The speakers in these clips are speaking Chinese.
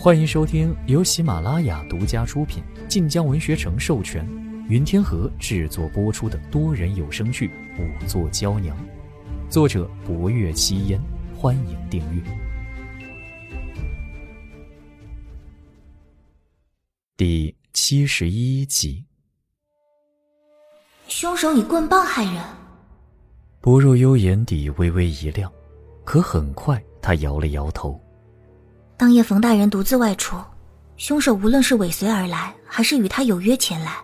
欢迎收听由喜马拉雅独家出品、晋江文学城授权、云天河制作播出的多人有声剧《五座娇娘》，作者：博月七烟。欢迎订阅。第七十一集，凶手以棍棒害人。薄若幽眼底微微一亮，可很快他摇了摇头。当夜冯大人独自外出，凶手无论是尾随而来，还是与他有约前来，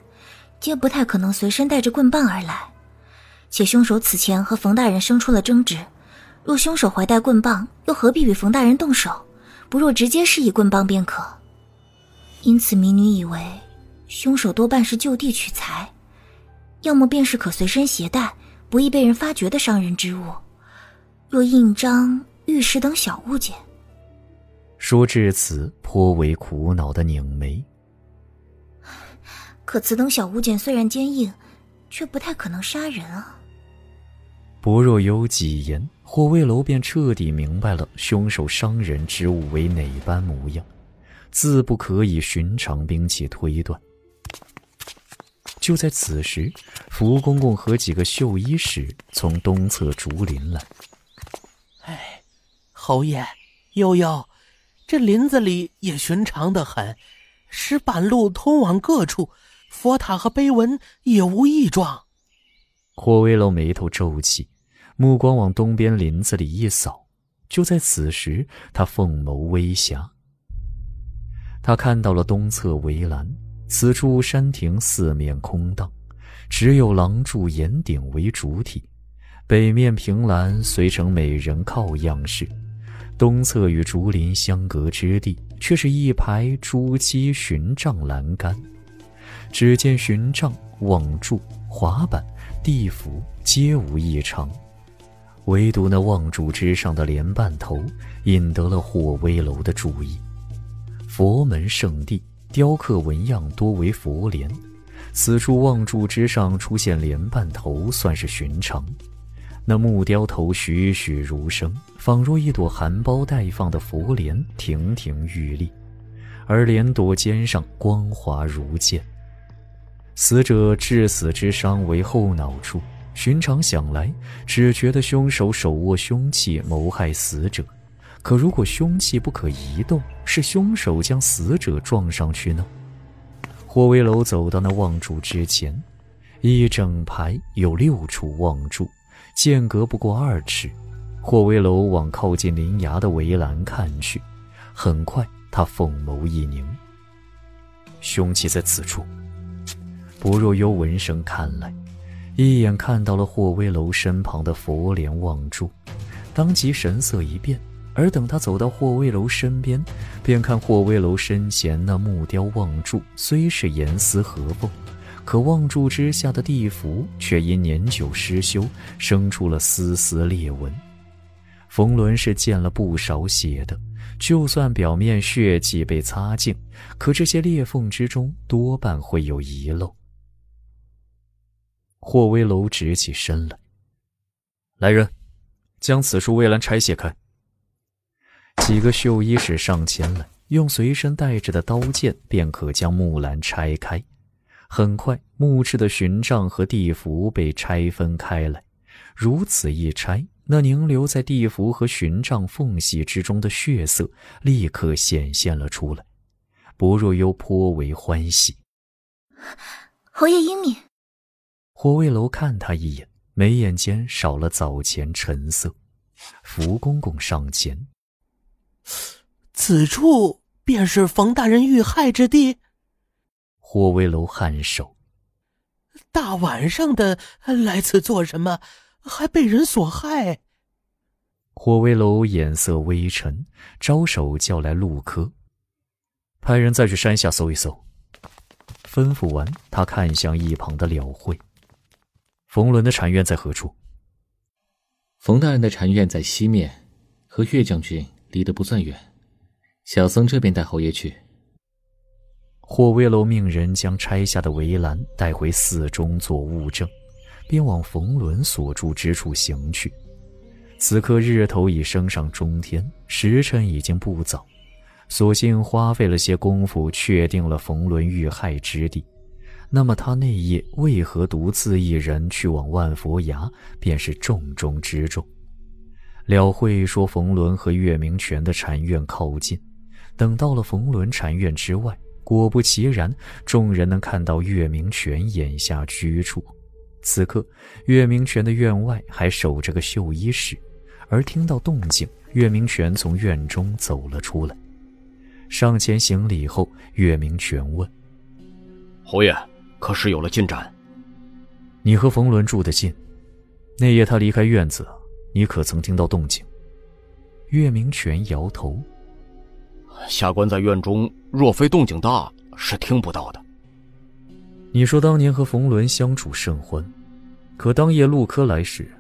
皆不太可能随身带着棍棒而来。且凶手此前和冯大人生出了争执，若凶手怀带棍棒，又何必与冯大人动手？不若直接施以棍棒便可。因此，民女以为，凶手多半是就地取材，要么便是可随身携带、不易被人发觉的伤人之物，若印章、玉石等小物件。说至此，颇为苦恼的拧眉。可此等小物件虽然坚硬，却不太可能杀人啊。不若有几言，霍威楼便彻底明白了凶手伤人之物为哪般模样，自不可以寻常兵器推断。就在此时，福公公和几个绣衣使从东侧竹林来。哎，侯爷，悠悠。这林子里也寻常的很，石板路通往各处，佛塔和碑文也无异状。霍威楼眉头皱起，目光往东边林子里一扫。就在此时，他凤眸微霞。他看到了东侧围栏，此处山亭四面空荡，只有廊柱檐顶为主体，北面凭栏随成美人靠样式。东侧与竹林相隔之地，却是一排朱漆寻杖栏杆。只见寻杖、望柱、滑板、地府皆无异常，唯独那望柱之上的莲瓣头引得了霍威楼的注意。佛门圣地，雕刻纹样多为佛莲，此处望柱之上出现莲瓣头，算是寻常。那木雕头栩栩如生，仿若一朵含苞待放的佛莲，亭亭玉立，而莲朵尖上光滑如剑。死者致死之伤为后脑处，寻常想来，只觉得凶手手握凶器谋害死者。可如果凶器不可移动，是凶手将死者撞上去呢？霍威楼走到那望柱之前，一整排有六处望柱。间隔不过二尺，霍威楼往靠近林崖的围栏看去，很快他凤眸一凝。凶器在此处。不若幽闻声看来，一眼看到了霍威楼身旁的佛莲望柱，当即神色一变。而等他走到霍威楼身边，便看霍威楼身前那木雕望柱虽是严丝合缝。可望柱之下的地符却因年久失修，生出了丝丝裂纹。冯仑是见了不少血的，就算表面血迹被擦净，可这些裂缝之中多半会有遗漏。霍威楼直起身来，来人，将此处围栏拆卸开。几个绣衣使上前来，用随身带着的刀剑便可将木栏拆开。很快，木质的寻杖和地符被拆分开来。如此一拆，那凝留在地符和寻杖缝隙之中的血色立刻显现了出来。薄若幽颇为欢喜。侯爷英明。火卫楼看他一眼，眉眼间少了早前沉色。福公公上前：“此处便是冯大人遇害之地。”霍威楼颔首，大晚上的来此做什么？还被人所害。霍威楼眼色微沉，招手叫来陆科，派人再去山下搜一搜。吩咐完，他看向一旁的了慧，冯伦的禅院在何处？冯大人的禅院在西面，和岳将军离得不算远。小僧这边带侯爷去。霍威楼命人将拆下的围栏带回寺中做物证，便往冯仑所住之处行去。此刻日头已升上中天，时辰已经不早。索性花费了些功夫，确定了冯仑遇害之地。那么他那夜为何独自一人去往万佛崖，便是重中之重。了会说冯仑和月明泉的禅院靠近，等到了冯仑禅院之外，果不其然，众人能看到岳明权眼下居处。此刻，岳明权的院外还守着个绣衣使，而听到动静，岳明权从院中走了出来，上前行礼后，岳明权问：“侯爷，可是有了进展？你和冯仑住得近，那夜他离开院子。”你可曾听到动静？岳明权摇头。下官在院中，若非动静大，是听不到的。你说当年和冯仑相处甚欢，可当夜陆柯来时，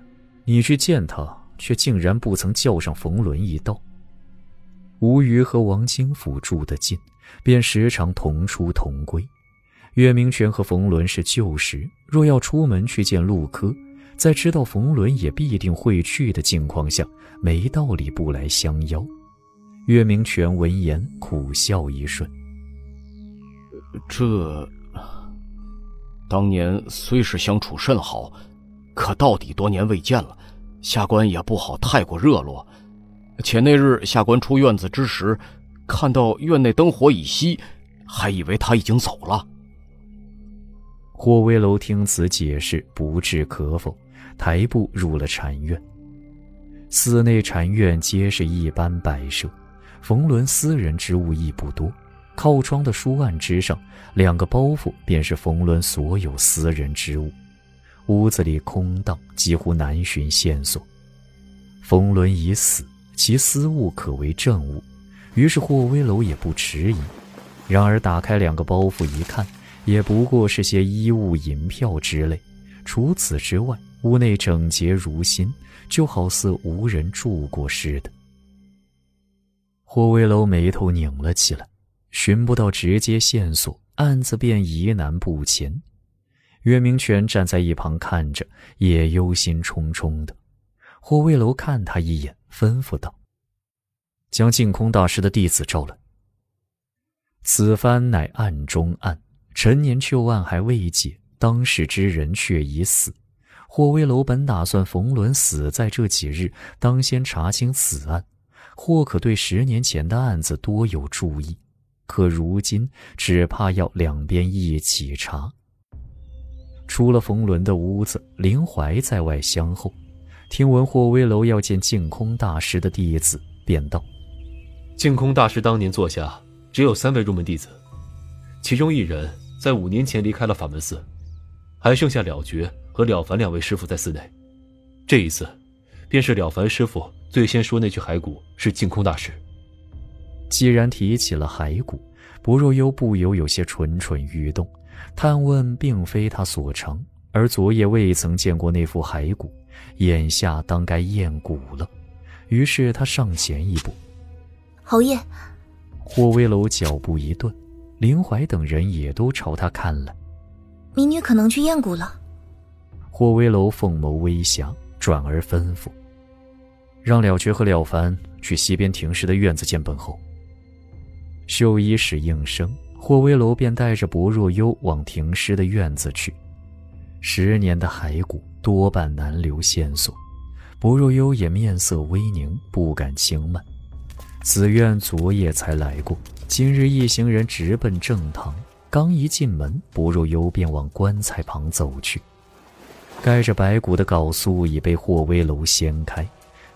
你去见他，却竟然不曾叫上冯仑一道。吴瑜和王清甫住得近，便时常同出同归。岳明权和冯仑是旧识，若要出门去见陆柯。在知道冯仑也必定会去的情况下，没道理不来相邀。岳明权闻言苦笑一瞬。这当年虽是相处甚好，可到底多年未见了，下官也不好太过热络。且那日下官出院子之时，看到院内灯火已熄，还以为他已经走了。霍威楼听此解释，不置可否。抬步入了禅院，寺内禅院皆是一般摆设，冯仑私人之物亦不多。靠窗的书案之上，两个包袱便是冯仑所有私人之物。屋子里空荡，几乎难寻线索。冯仑已死，其私物可为证物，于是霍威楼也不迟疑。然而打开两个包袱一看，也不过是些衣物、银票之类，除此之外。屋内整洁如新，就好似无人住过似的。霍威楼眉头拧了起来，寻不到直接线索，案子便疑难不前。岳明权站在一旁看着，也忧心忡忡的。霍威楼看他一眼，吩咐道：“将净空大师的弟子召来。此番乃案中案，陈年旧案还未解，当事之人却已死。”霍威楼本打算冯仑死在这几日，当先查清此案，或可对十年前的案子多有注意。可如今只怕要两边一起查。出了冯仑的屋子，林怀在外相候，听闻霍威楼要见净空大师的弟子，便道：“净空大师当年座下只有三位入门弟子，其中一人在五年前离开了法门寺，还剩下了觉。”和了凡两位师傅在寺内，这一次，便是了凡师傅最先说那具骸骨是净空大师。既然提起了骸骨，不若幽不由有些蠢蠢欲动，探问并非他所长，而昨夜未曾见过那副骸骨，眼下当该验骨了。于是他上前一步，侯爷。霍威楼脚步一顿，林怀等人也都朝他看来。民女可能去验骨了。霍威楼凤眸微霞，转而吩咐：“让了觉和了凡去西边停尸的院子见本侯。”绣衣使应声，霍威楼便带着薄若幽往停尸的院子去。十年的骸骨多半难留线索，薄若幽也面色微凝，不敢轻慢。紫苑昨夜才来过，今日一行人直奔正堂，刚一进门，薄若幽便往棺材旁走去。盖着白骨的缟素已被霍威楼掀开，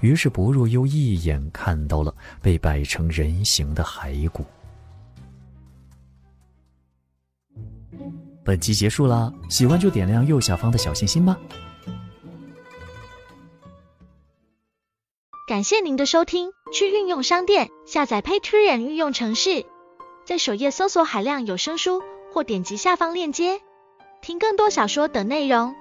于是薄若幽一眼看到了被摆成人形的骸骨。本集结束啦，喜欢就点亮右下方的小心心吧。感谢您的收听，去运用商店下载 Patreon 运用城市，在首页搜索海量有声书，或点击下方链接听更多小说等内容。